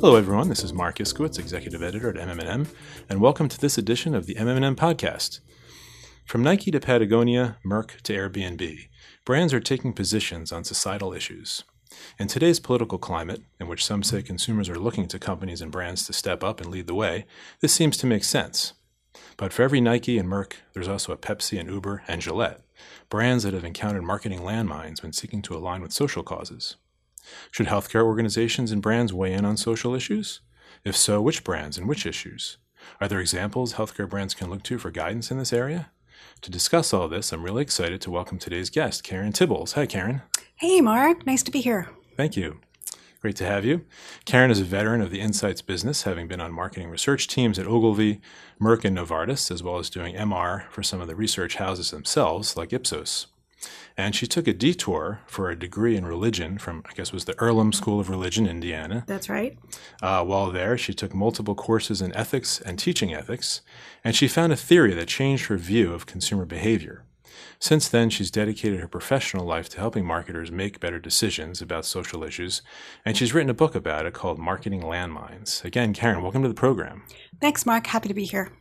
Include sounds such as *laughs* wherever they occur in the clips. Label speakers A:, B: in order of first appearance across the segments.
A: Hello, everyone. This is Marc Iskowitz, executive editor at MM&M, and welcome to this edition of the MM&M podcast. From Nike to Patagonia, Merck to Airbnb, brands are taking positions on societal issues. In today's political climate, in which some say consumers are looking to companies and brands to step up and lead the way, this seems to make sense. But for every Nike and Merck, there's also a Pepsi and Uber and Gillette, brands that have encountered marketing landmines when seeking to align with social causes. Should healthcare organizations and brands weigh in on social issues? If so, which brands and which issues? Are there examples healthcare brands can look to for guidance in this area? To discuss all this, I'm really excited to welcome today's guest, Karen Tibbals. Hi, Karen.
B: Hey, Marc. Nice to be here.
A: Thank you. Great to have you. Karen is a veteran of the insights business, having been on marketing research teams at Ogilvy, Merck, and Novartis, as well as doing MR for some of the research houses themselves, like Ipsos. And she took a detour for a degree in religion from, I guess, was the Earlham School of Religion, Indiana.
B: That's right.
A: Uh, while there, she took multiple courses in ethics and teaching ethics, and she found a theory that changed her view of consumer behavior. Since then, she's dedicated her professional life to helping marketers make better decisions about social issues, and she's written a book about it called Marketing Landmines. Again, Karen, welcome to the program.
B: Thanks, Marc. Happy to be here.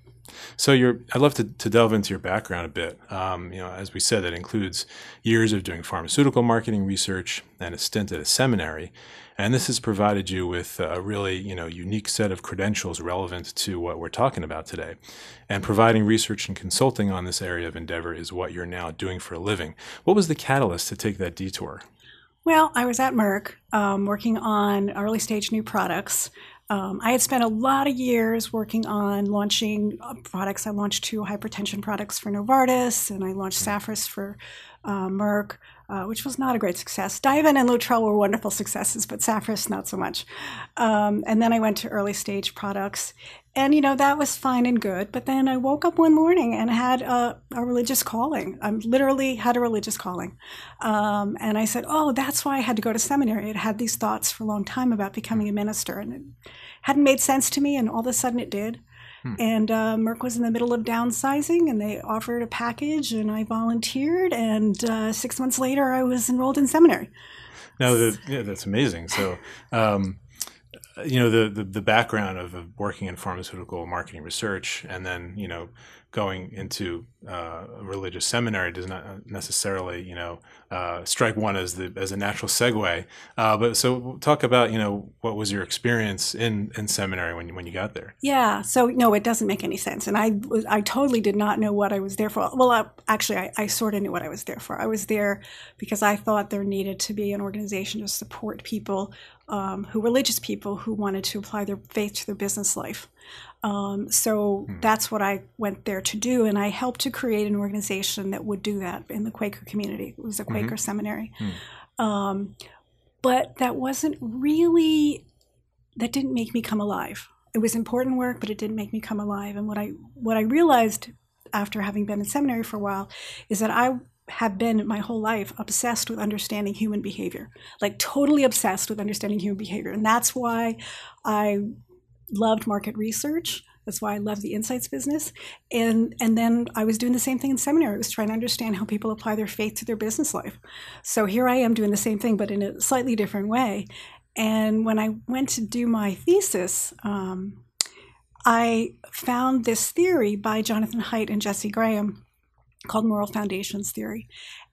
A: So you're, I'd love to, to delve into your background a bit. Um, you know, as we said, that includes years of doing pharmaceutical marketing research and a stint at a seminary. And this has provided you with a really, you know, unique set of credentials relevant to what we're talking about today. And providing research and consulting on this area of endeavor is what you're now doing for a living. What was the catalyst to take that detour?
B: Well, I was at Merck um, working on early stage new products. Um, I had spent a lot of years working on launching uh, products. I launched two hypertension products for Novartis, and I launched Saphris for uh, Merck, uh, which was not a great success. Diovan and Lotrel were wonderful successes, but Saphris not so much. Um, and then I went to early stage products, and you know that was fine and good. But then I woke up one morning and had a, a religious calling. I literally had a religious calling, um, and I said, "Oh, that's why I had to go to seminary." I had these thoughts for a long time about becoming a minister, and it hadn't made sense to me, and all of a sudden it did. Hmm. And uh, Merck was in the middle of downsizing, and they offered a package, and I volunteered. And uh, six months later, I was enrolled in seminary.
A: No, the, yeah, that's amazing. So, um, you know, the, the, the background of, of, working in pharmaceutical marketing research, and then you know, going into uh, a religious seminary does not necessarily, you know, uh, strike one as the as a natural segue. Uh, but so talk about, you know, what was your experience in, in seminary when you, when you got there?
B: Yeah. So no, it doesn't make any sense, and I I totally did not know what I was there for. Well, I, actually, I, I sort of knew what I was there for. I was there because I thought there needed to be an organization to support people um, who religious people who wanted to apply their faith to their business life. Um, so hmm. that's what I went there to do, and I helped to create an organization that would do that in the Quaker community. It was a Quaker mm-hmm. seminary, hmm. um, but that wasn't really that didn't make me come alive. It was important work, but it didn't make me come alive. And what I what I realized after having been in seminary for a while is that I have been my whole life obsessed with understanding human behavior, like totally obsessed with understanding human behavior. And that's why I loved market research. That's why I love the insights business. And and then I was doing the same thing in seminary. I was trying to understand how people apply their faith to their business life. So here I am doing the same thing, but in a slightly different way. And when I went to do my thesis, um, I found this theory by Jonathan Haidt and Jesse Graham called moral foundations theory.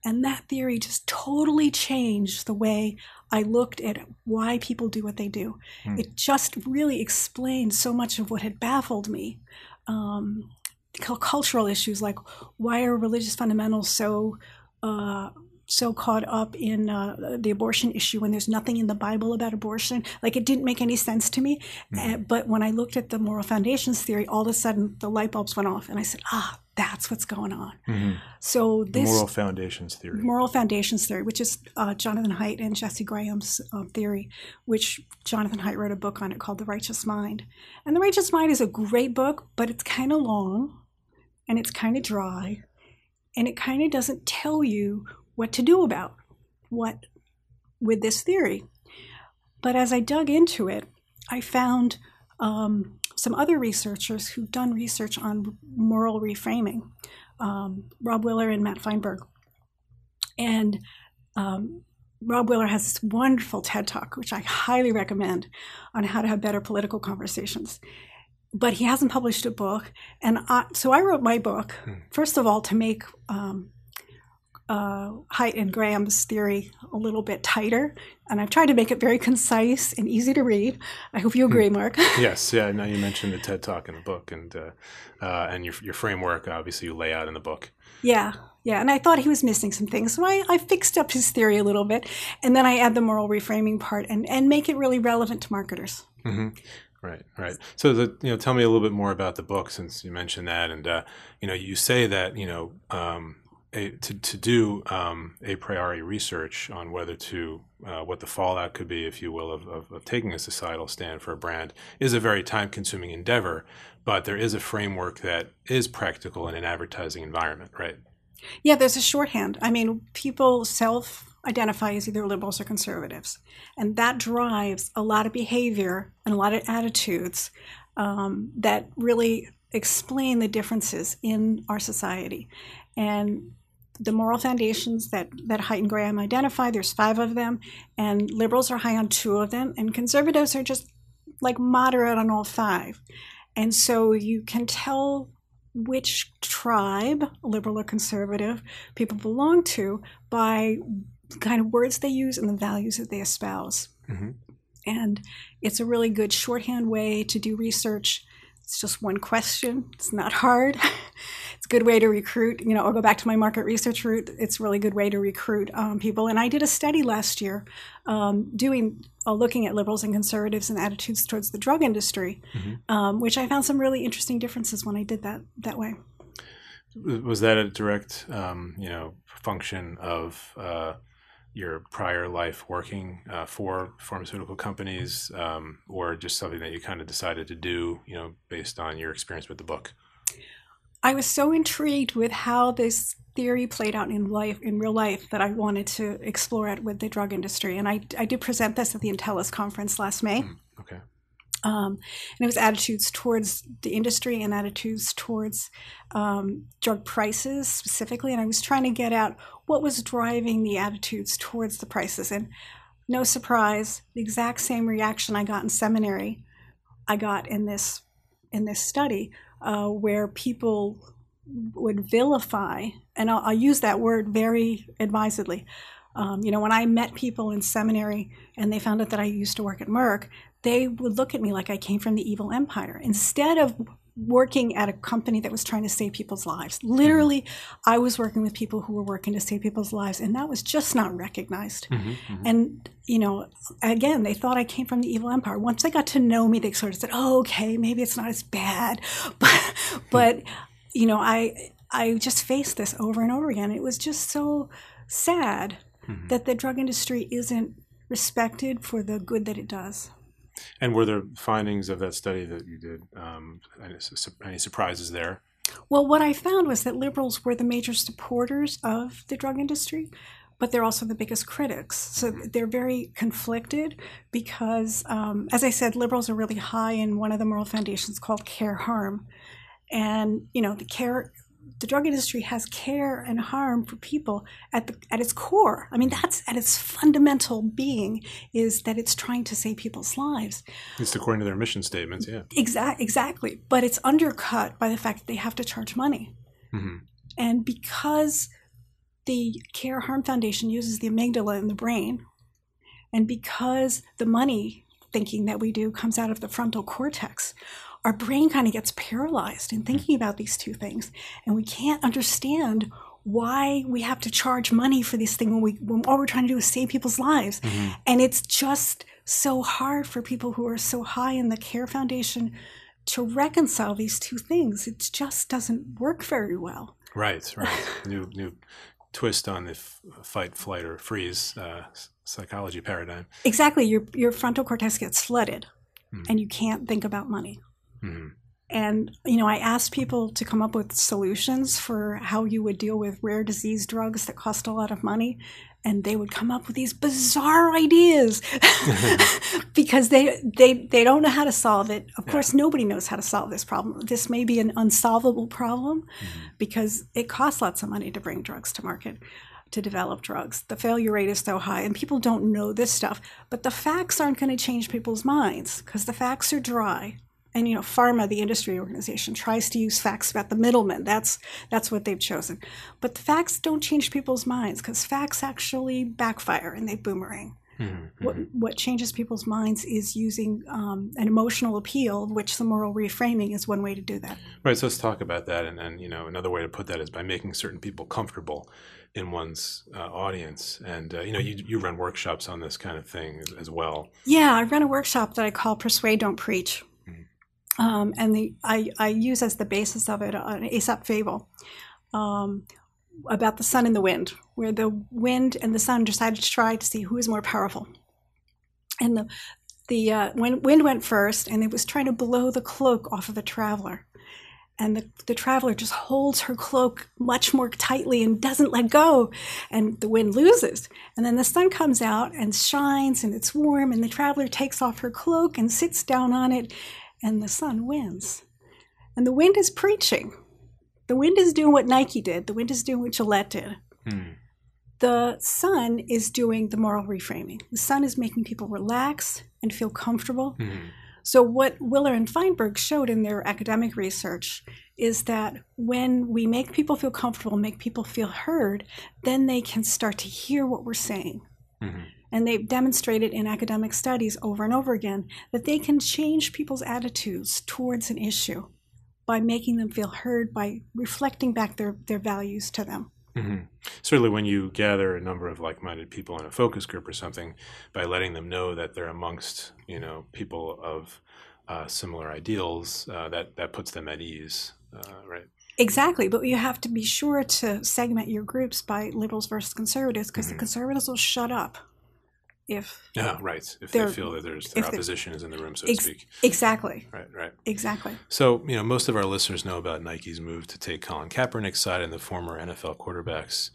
B: And that theory just totally changed the way I looked at why people do what they do. Hmm. It just really explained so much of what had baffled me. Um, cultural issues like why are religious fundamentals so uh, so caught up in uh, the abortion issue when there's nothing in the Bible about abortion. Like it didn't make any sense to me. Mm-hmm. Uh, but when I looked at the moral foundations theory, all of a sudden the light bulbs went off, and I said, ah, that's what's going on. Mm-hmm. So this
A: moral foundations theory,
B: moral foundations theory, which is uh, Jonathan Haidt and Jesse Graham's uh, theory, which Jonathan Haidt wrote a book on it called The Righteous Mind. And The Righteous Mind is a great book, but it's kind of long, and it's kind of dry, and it kind of doesn't tell you what to do about what with this theory. But as I dug into it, I found um, some other researchers who've done research on moral reframing, um, Rob Willer and Matt Feinberg. And um, Rob Willer has this wonderful TED talk, which I highly recommend, on how to have better political conversations. But he hasn't published a book, and I, so I wrote my book
A: Hmm.
B: first of all to make um, uh, Haidt and Graham's theory a little bit tighter, and I've tried to make it very concise and easy to read. I hope you agree, Marc. *laughs*
A: Yes, yeah. Now you mentioned the TED Talk in the book, and uh, uh, and your your framework. Obviously, you lay out in the book.
B: Yeah, yeah. And I thought he was missing some things. So I, I fixed up his theory a little bit. And then I add the moral reframing part and, and make it really relevant to marketers.
A: hmm Right, right. So, the, you know, tell me a little bit more about the book, since you mentioned that, and uh, you know, you say that you know um, a, to to do um, a priori research on whether to uh, what the fallout could be, if you will, of, of, of taking a societal stand for a brand is a very time consuming endeavor. But there is a framework that is practical in an advertising environment, right?
B: Yeah, there's a shorthand. I mean, people self identify as either liberals or conservatives. And that drives a lot of behavior and a lot of attitudes um, that really explain the differences in our society. And the moral foundations that, that Haidt and Graham identify, there's five of them, and liberals are high on two of them, and conservatives are just like moderate on all five. And so you can tell which tribe, liberal or conservative, people belong to by kind of words they use and the values that they espouse.
A: hmm
B: And it's a really good shorthand way to do research. It's just one question. It's not hard. *laughs* it's a good way to recruit. You know, I'll go back to my market research route. It's a really good way to recruit um, people. And I did a study last year, um, doing uh, looking at liberals and conservatives and attitudes towards the drug industry,
A: Mhm.
B: um, which I found some really interesting differences when I did that that way.
A: Was that a direct, um, you know, function of uh, your prior life working uh, for pharmaceutical companies, um, or just something that you kind of decided to do, you know, based on your experience with the book?
B: I was so intrigued with how this theory played out in life, in real life, that I wanted to explore it with the drug industry. And I, I did present this at the Intellus conference last May.
A: Mm, Okay.
B: Um, and it was attitudes towards the industry and attitudes towards um, drug prices specifically. And I was trying to get out what was driving the attitudes towards the prices. And no surprise, the exact same reaction I got in seminary, I got in this in this study, uh, where people would vilify, and I'll, I'll use that word very advisedly. Um, you know, when I met people in seminary and they found out that I used to work at Merck, they would look at me like I came from the evil empire. Instead of working at a company that was trying to save people's lives, literally, I was working with people who were working to save people's lives, and that was just not recognized.
A: Mhm, mhm.
B: And, you know, again, they thought I came from the evil empire. Once they got to know me, they sort of said, oh, okay, maybe it's not as bad. *laughs* But, but you know, I, I just faced this over and over again. It was just so sad
A: Mhm.
B: that the drug industry isn't respected for the good that it does.
A: And were there findings of that study that you did? Um, any, any surprises there?
B: Well, what I found was that liberals were the major supporters of the drug industry, but they're also the biggest critics. So they're very conflicted because, um, as I said, liberals are really high in one of the moral foundations called care harm. And, you know, the care. The drug industry has care and harm for people at the at its core. I mean, that's at its fundamental being is that it's trying to save people's lives.
A: Least according to their mission statements, yeah.
B: Exact, exactly. But it's undercut by the fact that they have to charge money.
A: hmm
B: And because the Care Harm Foundation uses the amygdala in the brain, and because the money thinking that we do comes out of the frontal cortex, our brain kind of gets paralyzed in thinking about these two things. And we can't understand why we have to charge money for this thing when we when all we're trying to do is save people's lives.
A: Mhm.
B: And it's just so hard for people who are so high in the Care Foundation to reconcile these two things. It just doesn't work very well.
A: Right, right. *laughs* new new twist on the f- fight, flight, or freeze uh, psychology paradigm.
B: Exactly. Your your frontal cortex gets flooded
A: Hmm.
B: and you can't think about money.
A: Hmm
B: And you know, I asked people to come up with solutions for how you would deal with rare disease drugs that cost a lot of money, and they would come up with these bizarre ideas *laughs* *laughs* because they they they don't know how to solve it. Of
A: Yeah.
B: course, nobody knows how to solve this problem. This may be an unsolvable problem
A: Mhm.
B: because it costs lots of money to bring drugs to market. to develop drugs. The failure rate is so high, and people don't know this stuff. But the facts aren't going to change people's minds because the facts are dry. And you know, PhRMA, the industry organization, tries to use facts about the middlemen. That's that's what they've chosen. But the facts don't change people's minds because facts actually backfire and they boomerang. Mm-hmm. What, what changes people's minds is using um, an emotional appeal, which the moral reframing is one way to do that.
A: Right. So let's talk about that. And, and you know, another way to put that is by making certain people comfortable in one's uh, audience. And uh, you know, you you run workshops on this kind of thing as, as, well.
B: Yeah, I run a workshop that I call "Persuade, Don't Preach,". Um, and the I, I use as the basis of it an Aesop fable. Um, about the sun and the wind, where the wind and the sun decided to try to see who is more powerful. And the the uh, wind, wind went first, and it was trying to blow the cloak off of the traveler. And the, the traveler just holds her cloak much more tightly and doesn't let go. And the wind loses. And then the sun comes out and shines, and it's warm, and the traveler takes off her cloak and sits down on it, and the sun wins. And the wind is preaching the wind is doing what Nike did. The wind is doing what Gillette did. Hmm. The sun is doing the moral reframing. The sun is making people relax and feel comfortable. Hmm. So, what Willer and Feinberg showed in their academic research is that when we make people feel comfortable, make people feel heard, then they can start to hear what we're saying. Mm-hmm. And they've demonstrated in academic studies over and over again that they can change people's attitudes towards an issue by making them feel heard, by reflecting back their, their values to them.
A: Mm-hmm. Certainly, when you gather a number of like-minded people in a focus group or something, by letting them know that they're amongst you know people of uh, similar ideals, uh, that that puts them at ease, uh, right?
B: Exactly, but you have to be sure to segment your groups by liberals versus conservatives because mm-hmm. the conservatives will shut up if
A: yeah right. If they feel that there's their opposition is in the room so
B: ex-
A: to speak.
B: exactly.
A: Right right.
B: Exactly.
A: So you know most of our listeners know about Nike's move to take Colin Kaepernick's side and the former NFL quarterbacks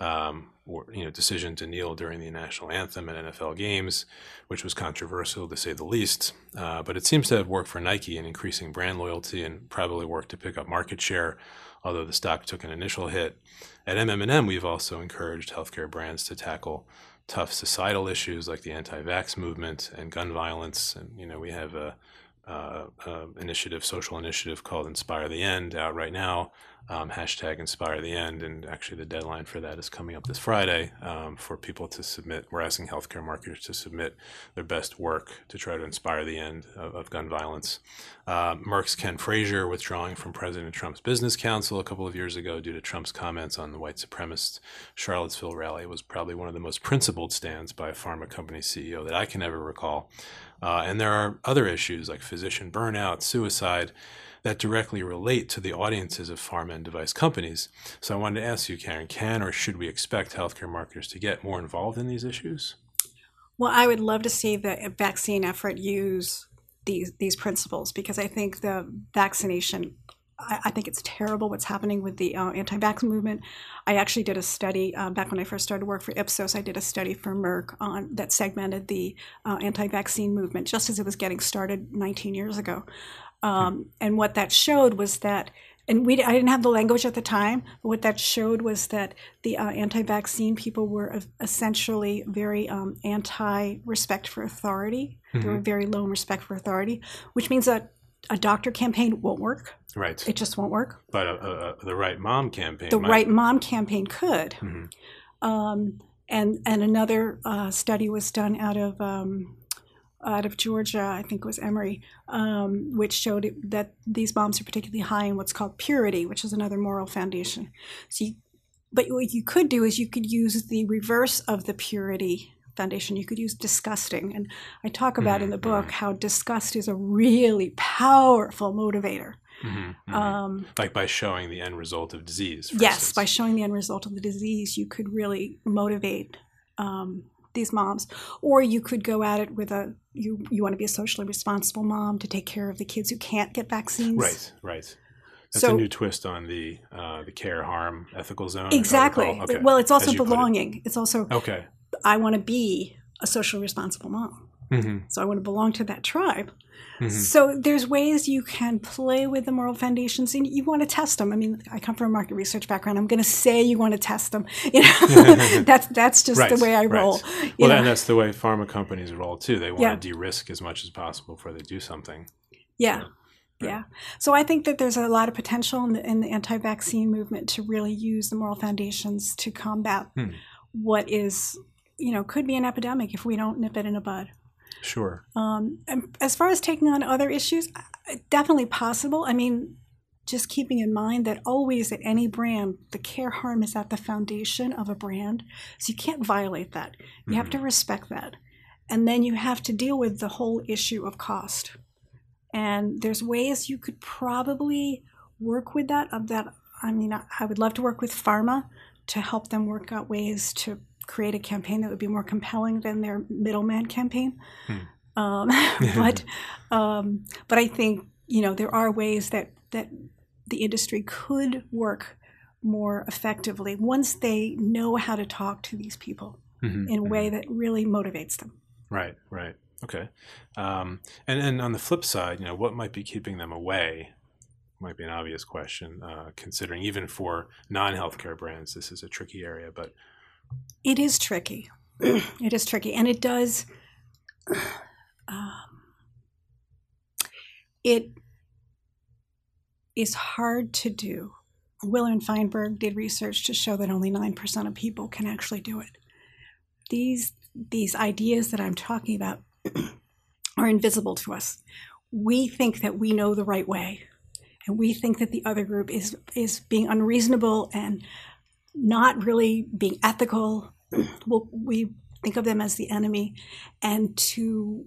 A: um, or, you know decision to kneel during the national anthem at NFL games which was controversial to say the least. Uh, but it seems to have worked for Nike in increasing brand loyalty and probably worked to pick up market share although the stock took an initial hit. At MM&M we've also encouraged healthcare brands to tackle tough societal issues like the anti-vax movement and gun violence. And you know, we have a, uh, uh, initiative, social initiative called Inspire the End out right now. Um, hashtag Inspire the End, and actually the deadline for that is coming up this Friday um, for people to submit. We're asking healthcare marketers to submit their best work to try to inspire the end of, of gun violence. Uh, Merck's Ken Frazier withdrawing from President Trump's Business Council a couple of years ago due to Trump's comments on the white supremacist Charlottesville rally was probably one of the most principled stands by a pharma company CEO that I can ever recall. Uh, and there are other issues like physician burnout, suicide, that directly relate to the audiences of pharma and device companies. So I wanted to ask you, Karen, can or should we expect healthcare marketers to get more involved in these issues?
B: Well, I would love to see the vaccine effort use these these principles because I think the vaccination I, think it's terrible what's happening with the uh, anti-vax movement. I actually did a study uh, back when I first started work for Ipsos. I did a study for Merck on that segmented the uh, anti-vaccine movement just as it was getting started 19 years ago. Um, and what that showed was that and we I didn't have the language at the time, but what that showed was that the uh, anti-vaccine people were essentially very um, anti-respect for authority. Mm-hmm. They were very low in respect for authority, which means that a doctor campaign won't work.
A: Right.
B: It just won't work.
A: But uh, uh, the right mom campaign.
B: The might. right mom campaign could. Mm-hmm. Um, and and another uh, study was done out of um, out of Georgia, I think it was Emory, um, which showed it, that these moms are particularly high in what's called purity, which is another moral foundation. So, you, but what you could do is you could use the reverse of the purity foundation. You could use disgusting. And I talk about mm-hmm. in the mm-hmm. book how disgust is a really powerful motivator. Mm-hmm, mm-hmm.
A: Um, like by showing the end result of disease.
B: yes, instance. by showing the end result of the disease, you could really motivate um, these moms. Or you could go at it with a you you want to be a socially responsible mom to take care of the kids who can't get vaccines.
A: Right, right. That's so, a new twist on the uh, the care harm ethical zone.
B: Exactly. Okay. Well, it's also belonging. It. It's also okay. I want to be a socially responsible mom.
A: Mhm.
B: So I want to belong to that tribe.
A: Mhm.
B: So there's ways you can play with the moral foundations, and you want to test them. I mean, I come from a market research background. I'm going to say you want to test them. *laughs* You know, *laughs* that's that's just
A: Right,
B: the way I roll. you
A: Well,
B: know?
A: and that's the way pharma companies roll too. They want
B: Yeah.
A: to de-risk as much as possible before they do something.
B: Yeah.
A: Right.
B: Yeah. So I think that there's a lot of potential in the, in the anti vaccine movement to really use the moral foundations to combat
A: Hmm.
B: what is, you know, could be an epidemic if we don't nip it in the bud.
A: Sure.
B: Um, and as far as taking on other issues, definitely possible. I mean, just keeping in mind that always at any brand, the care harm is at the foundation of a brand. So you can't violate that. You have to respect that. And then you have to deal with the whole issue of cost. And there's ways you could probably work with that. Of that, I mean, I would love to work with pharma to help them work out ways to create a campaign that would be more compelling than their middleman campaign. Um, *laughs* but um, but I think you know there are ways that that the industry could work more effectively once they know how to talk to these people
A: Mhm.
B: in a way that really motivates them.
A: Right, right. Okay. Um, and and on the flip side, you know, what might be keeping them away? Might be an obvious question, uh, considering even for non-healthcare brands, this is a tricky area. But
B: It is tricky. it is tricky, and it does. Um, it is hard to do. Willer and Feinberg did research to show that only nine percent of people can actually do it. These these ideas that I'm talking about *clears throat* are invisible to us. We think that we know the right way, and we think that the other group is is being unreasonable and not really being ethical. *clears throat* well, we think of them as the enemy, and to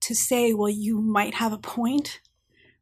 B: to say, well, you might have a point.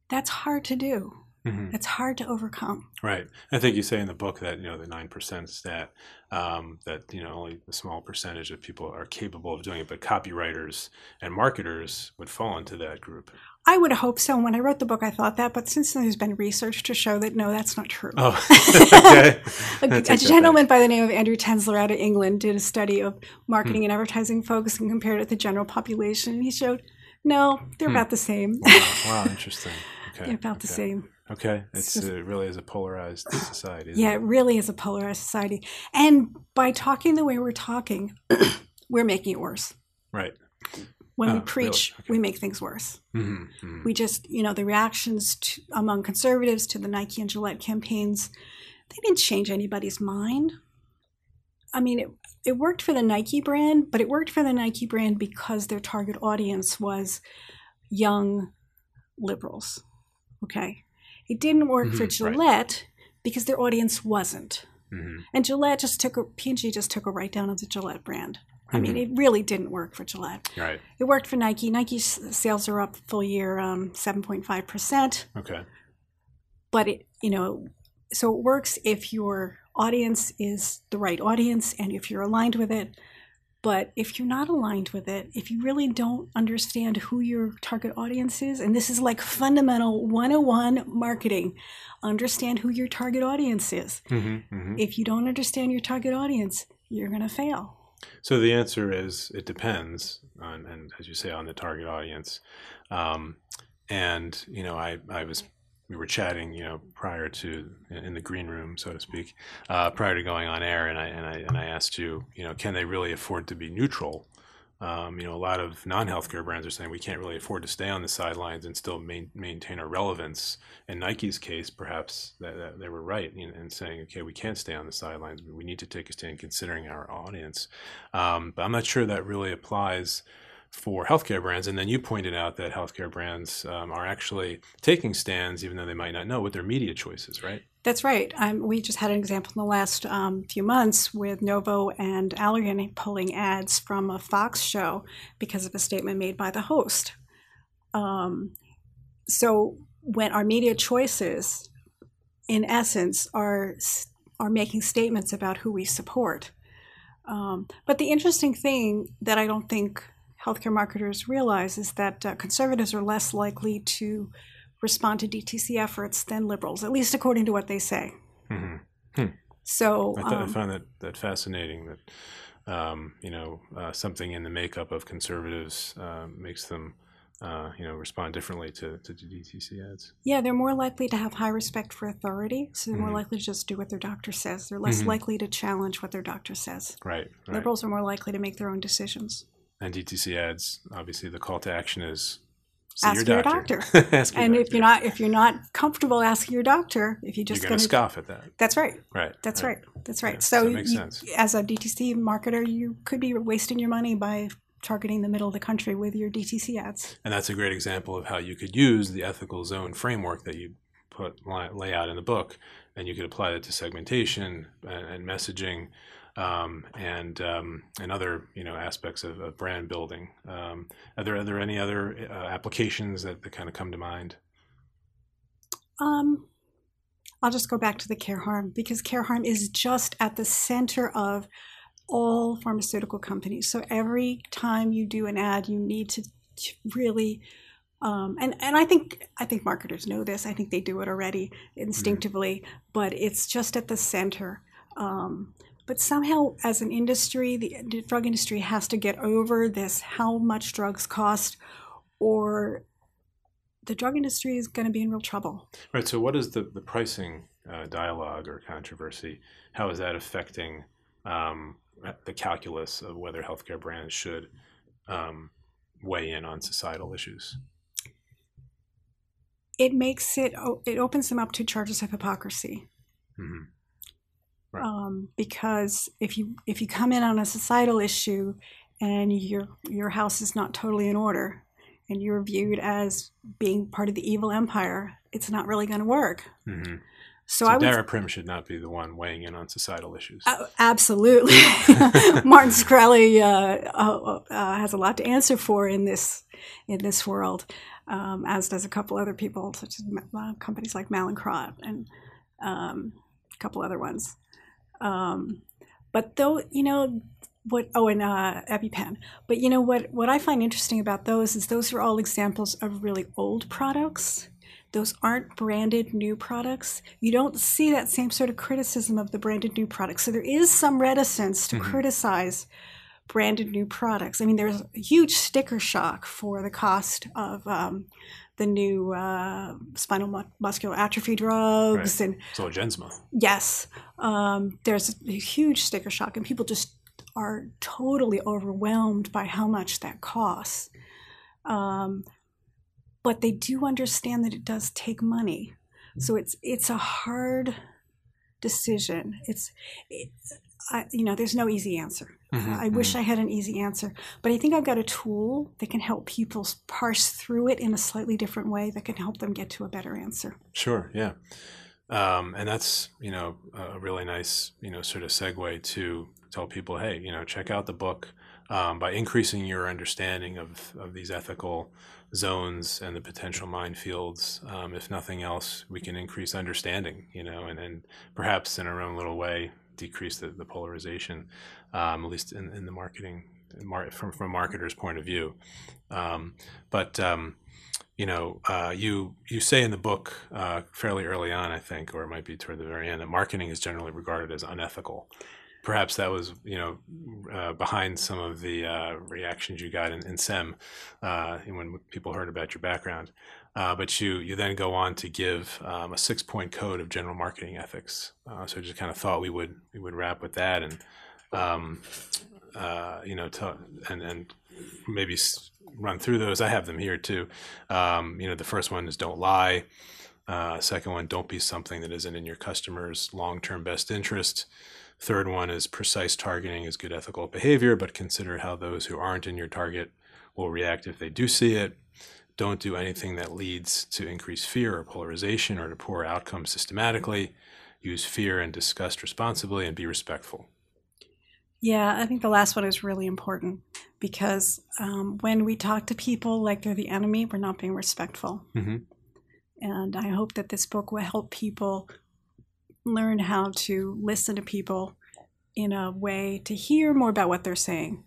B: That's hard to do.
A: Mhm.
B: It's hard to overcome.
A: right, I think you say in the book that you know the nine percent stat um, that you know only a small percentage of people are capable of doing it, but copywriters and marketers would fall into that group.
B: I would hope so. And when I wrote the book, I thought that, but since then, there's been research to show that no, that's not true.
A: Oh, *laughs* *laughs* okay.
B: A, a
A: that
B: gentleman by the name of Andrew Tenzer out of England did a study of marketing
A: Hmm.
B: and advertising folks and compared it to the general population. And he showed, no, they're
A: Hmm.
B: about the same.
A: back. Wow, *laughs* interesting. Okay,
B: they're about the same.
A: Okay, it's uh, really is a polarized *clears throat* society.
B: Yeah,
A: it?
B: it really is a polarized society. And by talking the way we're talking, *clears throat* we're making it worse.
A: right.
B: When
A: Oh,
B: we
A: really?
B: preach,
A: Okay.
B: we make things worse.
A: hmm hmm
B: We just, you know, the reactions to, among conservatives to the Nike and Gillette campaigns, they didn't change anybody's mind. I mean, it, it worked for the Nike brand, but it worked for the Nike brand because their target audience was young liberals. Okay. It didn't work for
A: Mhm, right.
B: Gillette because their audience wasn't.
A: hmm
B: And Gillette just took a, P&G just took a write down of the Gillette brand. I mean,
A: Mm-hmm.
B: it really didn't work for Gillette.
A: Right.
B: It worked for Nike. Nike's sales are up full year um, 7.5%,
A: Okay.
B: but it, you know, so it works if your audience is the right audience and if you're aligned with it. But if you're not aligned with it, if you really don't understand who your target audience is, and this is like fundamental 101 marketing, understand who your target audience is.
A: hmm hmm
B: If you don't understand your target audience, you're going to fail.
A: So the answer is it depends on, and as you say, on the target audience. Um, and you know, I I was we were chatting, you know, prior to in the green room, so to speak, uh, prior to going on air, and I and I and I asked you, you know, can they really afford to be neutral? Um, you know, a lot of non-healthcare brands are saying we can't really afford to stay on the sidelines and still main, maintain our relevance. In Nike's case, perhaps that, that they were right in, in saying, okay, we can't stay on the sidelines. We need to take a stand considering our audience. Um, but I'm not sure that really applies for healthcare brands. And then you pointed out that healthcare brands um, are actually taking stands, even though they might not know, with their media choices, right?
B: That's right. Um, we just had an example in the last um, few months with Novo and Allergan pulling ads from a Fox show because of a statement made by the host. Um, so when our media choices, in essence, are are making statements about who we support. Um, but the interesting thing that I don't think healthcare marketers realize is that uh, conservatives are less likely to respond to DTC efforts than liberals, at least according to what they say.
A: hmm
B: So,
A: I, th- I
B: um,
A: found that, that fascinating that um, you know, uh, something in the makeup of conservatives uh, makes them, uh, you know, respond differently to, to DTC ads.
B: Yeah, they're more likely to have high respect for authority, so they're more
A: Mhm.
B: likely to just do what their doctor says. They're less
A: Mhm.
B: likely to challenge what their doctor says.
A: Right. Right.
B: Liberals are more likely to make their own decisions.
A: And DTC ads, obviously, the call to action is see
B: Ask
A: your
B: your
A: doctor. *laughs* Ask your
B: and if you're not if you're not comfortable asking your doctor, if you just
A: you're going to scoff at that.
B: that's right.
A: Right.
B: That's right. That's right.
A: Yeah,
B: so
A: that makes
B: you-
A: sense.
B: as a DTC marketer, you could be wasting your money by targeting the middle of the country with your DTC ads.
A: And that's a great example of how you could use the ethical zone framework that you put lay out in the book, and you could apply it to segmentation and, and messaging, um, and um, and other you know aspects of, of brand building. Um, are there are there any other uh, applications that, that kind of come to mind?
B: Um, I'll just go back to the care harm because care harm is just at the center of all pharmaceutical companies. So every time you do an ad, you need to to really um, and and I think I think marketers know this. I think they do it already instinctively, but it's just at the center. Um, but somehow, as an industry, the drug industry has to get over this: how much drugs cost, or the drug industry is going to be in real trouble.
A: Right. So, what is the the pricing uh, dialogue or controversy? How is that affecting um, the calculus of whether healthcare brands should um, weigh in on societal issues?
B: It makes it it opens them up to charges of hypocrisy.
A: hmm Right.
B: Um, because if you if you come in on a societal issue and your your house is not totally in order and you're viewed as being part of the evil empire, it's not really going to work.
A: hmm
B: So,
A: So,
B: I would
A: Dara Prim should not be the one weighing in on societal issues.
B: Uh, absolutely. *laughs* *laughs* Martin Shkreli uh, uh, uh, has a lot to answer for in this in this world, um, as does a couple other people, such as uh, companies like Mallinckrodt and um, a couple other ones. Um, but though you know what, oh, and uh, EpiPen. But you know what? What I find interesting about those is those are all examples of really old products. Those aren't branded new products. You don't see that same sort of criticism of the branded new products. So there is some reticence to
A: Mhm.
B: criticize branded new products. I mean, there's a huge sticker shock for the cost of um, the new uh, spinal mu- muscular atrophy drugs, and
A: Zolgensma.
B: yes, um, there's a huge sticker shock, and people just are totally overwhelmed by how much that costs. Um, but they do understand that it does take money, so it's it's a hard decision. It's it, I, you know, there's no easy answer.
A: Mhm,
B: I wish I had an easy answer, but I think I've got a tool that can help people parse through it in a slightly different way that can help them get to a better answer.
A: Sure, yeah. Um, and that's, you know, a really nice, you know, sort of segue to tell people, hey, you know, check out the book um, by increasing your understanding of, of these ethical zones and the potential minefields. Um, if nothing else, we can increase understanding, you know, and, and perhaps in our own little way, decrease the, the polarization, um, at least in, in the marketing, from, from a marketer's point of view. Um, but, um, you know, uh, you you say in the book uh, fairly early on, I think, or it might be toward the very end, that marketing is generally regarded as unethical. Perhaps that was, you know, uh, behind some of the uh, reactions you got in, in SEM uh, when people heard about your background. Uh, but you you then go on to give um, a six point code of general marketing ethics. So I just kind of thought we would we would wrap with that and um, uh, you know tell, and and maybe run through those. I have them here too. Um, you know, the first one is don't lie. Uh, second one, don't be something that isn't in your customer's long-term best interest. Third one is precise targeting is good ethical behavior, but consider how those who aren't in your target will react if they do see it. Don't do anything that leads to increased fear or polarization or to poor outcomes systematically. Use fear and disgust responsibly and be respectful.
B: Yeah, I think the last one is really important because um, when we talk to people like they're the enemy, we're not being respectful.
A: Mhm.
B: And I hope that this book will help people learn how to listen to people in a way to hear more about what they're saying.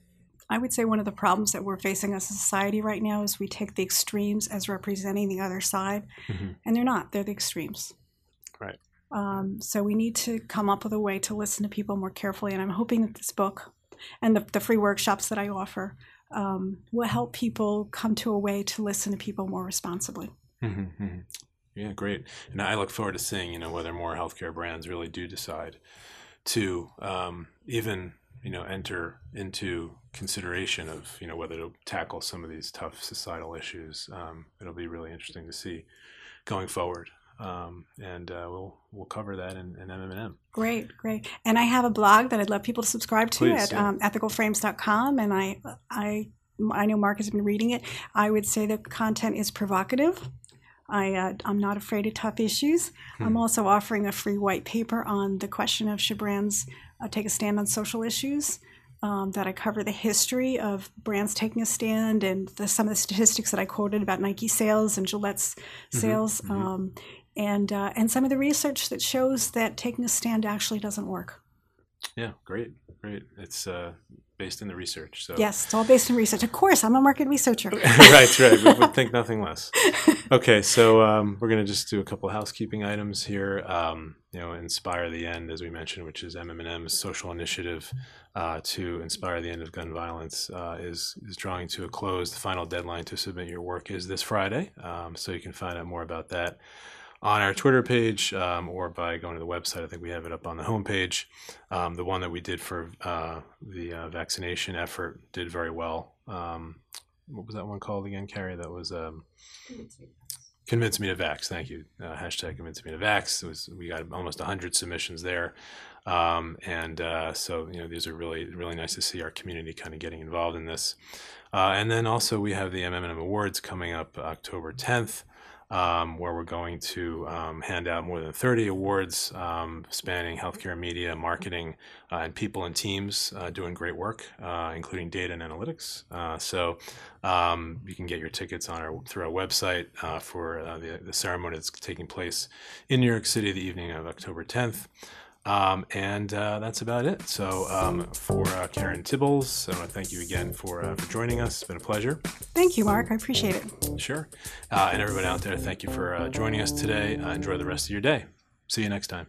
B: I would say one of the problems that we're facing as a society right now is we take the extremes as representing the other side,
A: Mhm.
B: and they're not, they're the extremes.
A: Right.
B: Um, so we need to come up with a way to listen to people more carefully, and I'm hoping that this book and the, the free workshops that I offer um, will help people come to a way to listen to people more responsibly.
A: Mm-hmm, mm-hmm. Yeah, great. And I look forward to seeing, you know, whether more healthcare brands really do decide to um, even, you know, enter into consideration of, you know, whether to tackle some of these tough societal issues. Um, it'll be really interesting to see going forward. Um, and uh, we'll we'll cover that in, in MMM.
B: Great, great. And I have a blog that I'd love people to subscribe to
A: Please,
B: at
A: yeah.
B: um, ethicalframes.com, and I I I know Marc has been reading it. I would say the content is provocative. I uh, I'm not afraid of tough issues.
A: Hmm.
B: I'm also offering a free white paper on the question of should brands uh, take a stand on social issues. Um, that I cover the history of brands taking a stand and the, some of the statistics that I quoted about Nike sales and Gillette's sales,
A: mhm.
B: Um, and uh, and some of the research that shows that taking a stand actually doesn't work.
A: Yeah, great, great. It's uh, based in the research. So
B: Yes, it's all based in research. Of course, I'm a market researcher. *laughs*
A: right, right. We would think *laughs* nothing less. Okay, so um, we're going to just do a couple of housekeeping items here. Um, you know, inspire the end, as we mentioned, which is MMM's social initiative uh, to inspire the end of gun violence, uh, is is drawing to a close. The final deadline to submit your work is this Friday, um, so you can find out more about that on our Twitter page um, or by going to the website. I think we have it up on the homepage. Um, the one that we did for uh, the uh, vaccination effort did very well. Um, what was that one called again, Carrie? That was um, convince me to vax. Thank you. Uh, hashtag convince me to vax. It was we got almost hundred submissions there, um, and uh, so you know these are really really nice to see our community kind of getting involved in this. Uh, and then also we have the MMM Awards coming up October 10th um, where we're going to um, hand out more than 30 awards um, spanning healthcare, media, marketing, uh, and people and teams uh, doing great work, uh, including data and analytics. Uh, so um, you can get your tickets on our through our website uh, for uh, the, the ceremony that's taking place in New York City the evening of October 10th. Um, and uh, that's about it. So, um, for uh, Karen Tibbals, I want to thank you again for, uh, for joining us. It's been a pleasure.
B: Thank you, Marc. I appreciate it.
A: Sure. Uh, and everybody out there, thank you for uh, joining us today. Uh, enjoy the rest of your day. See you next time.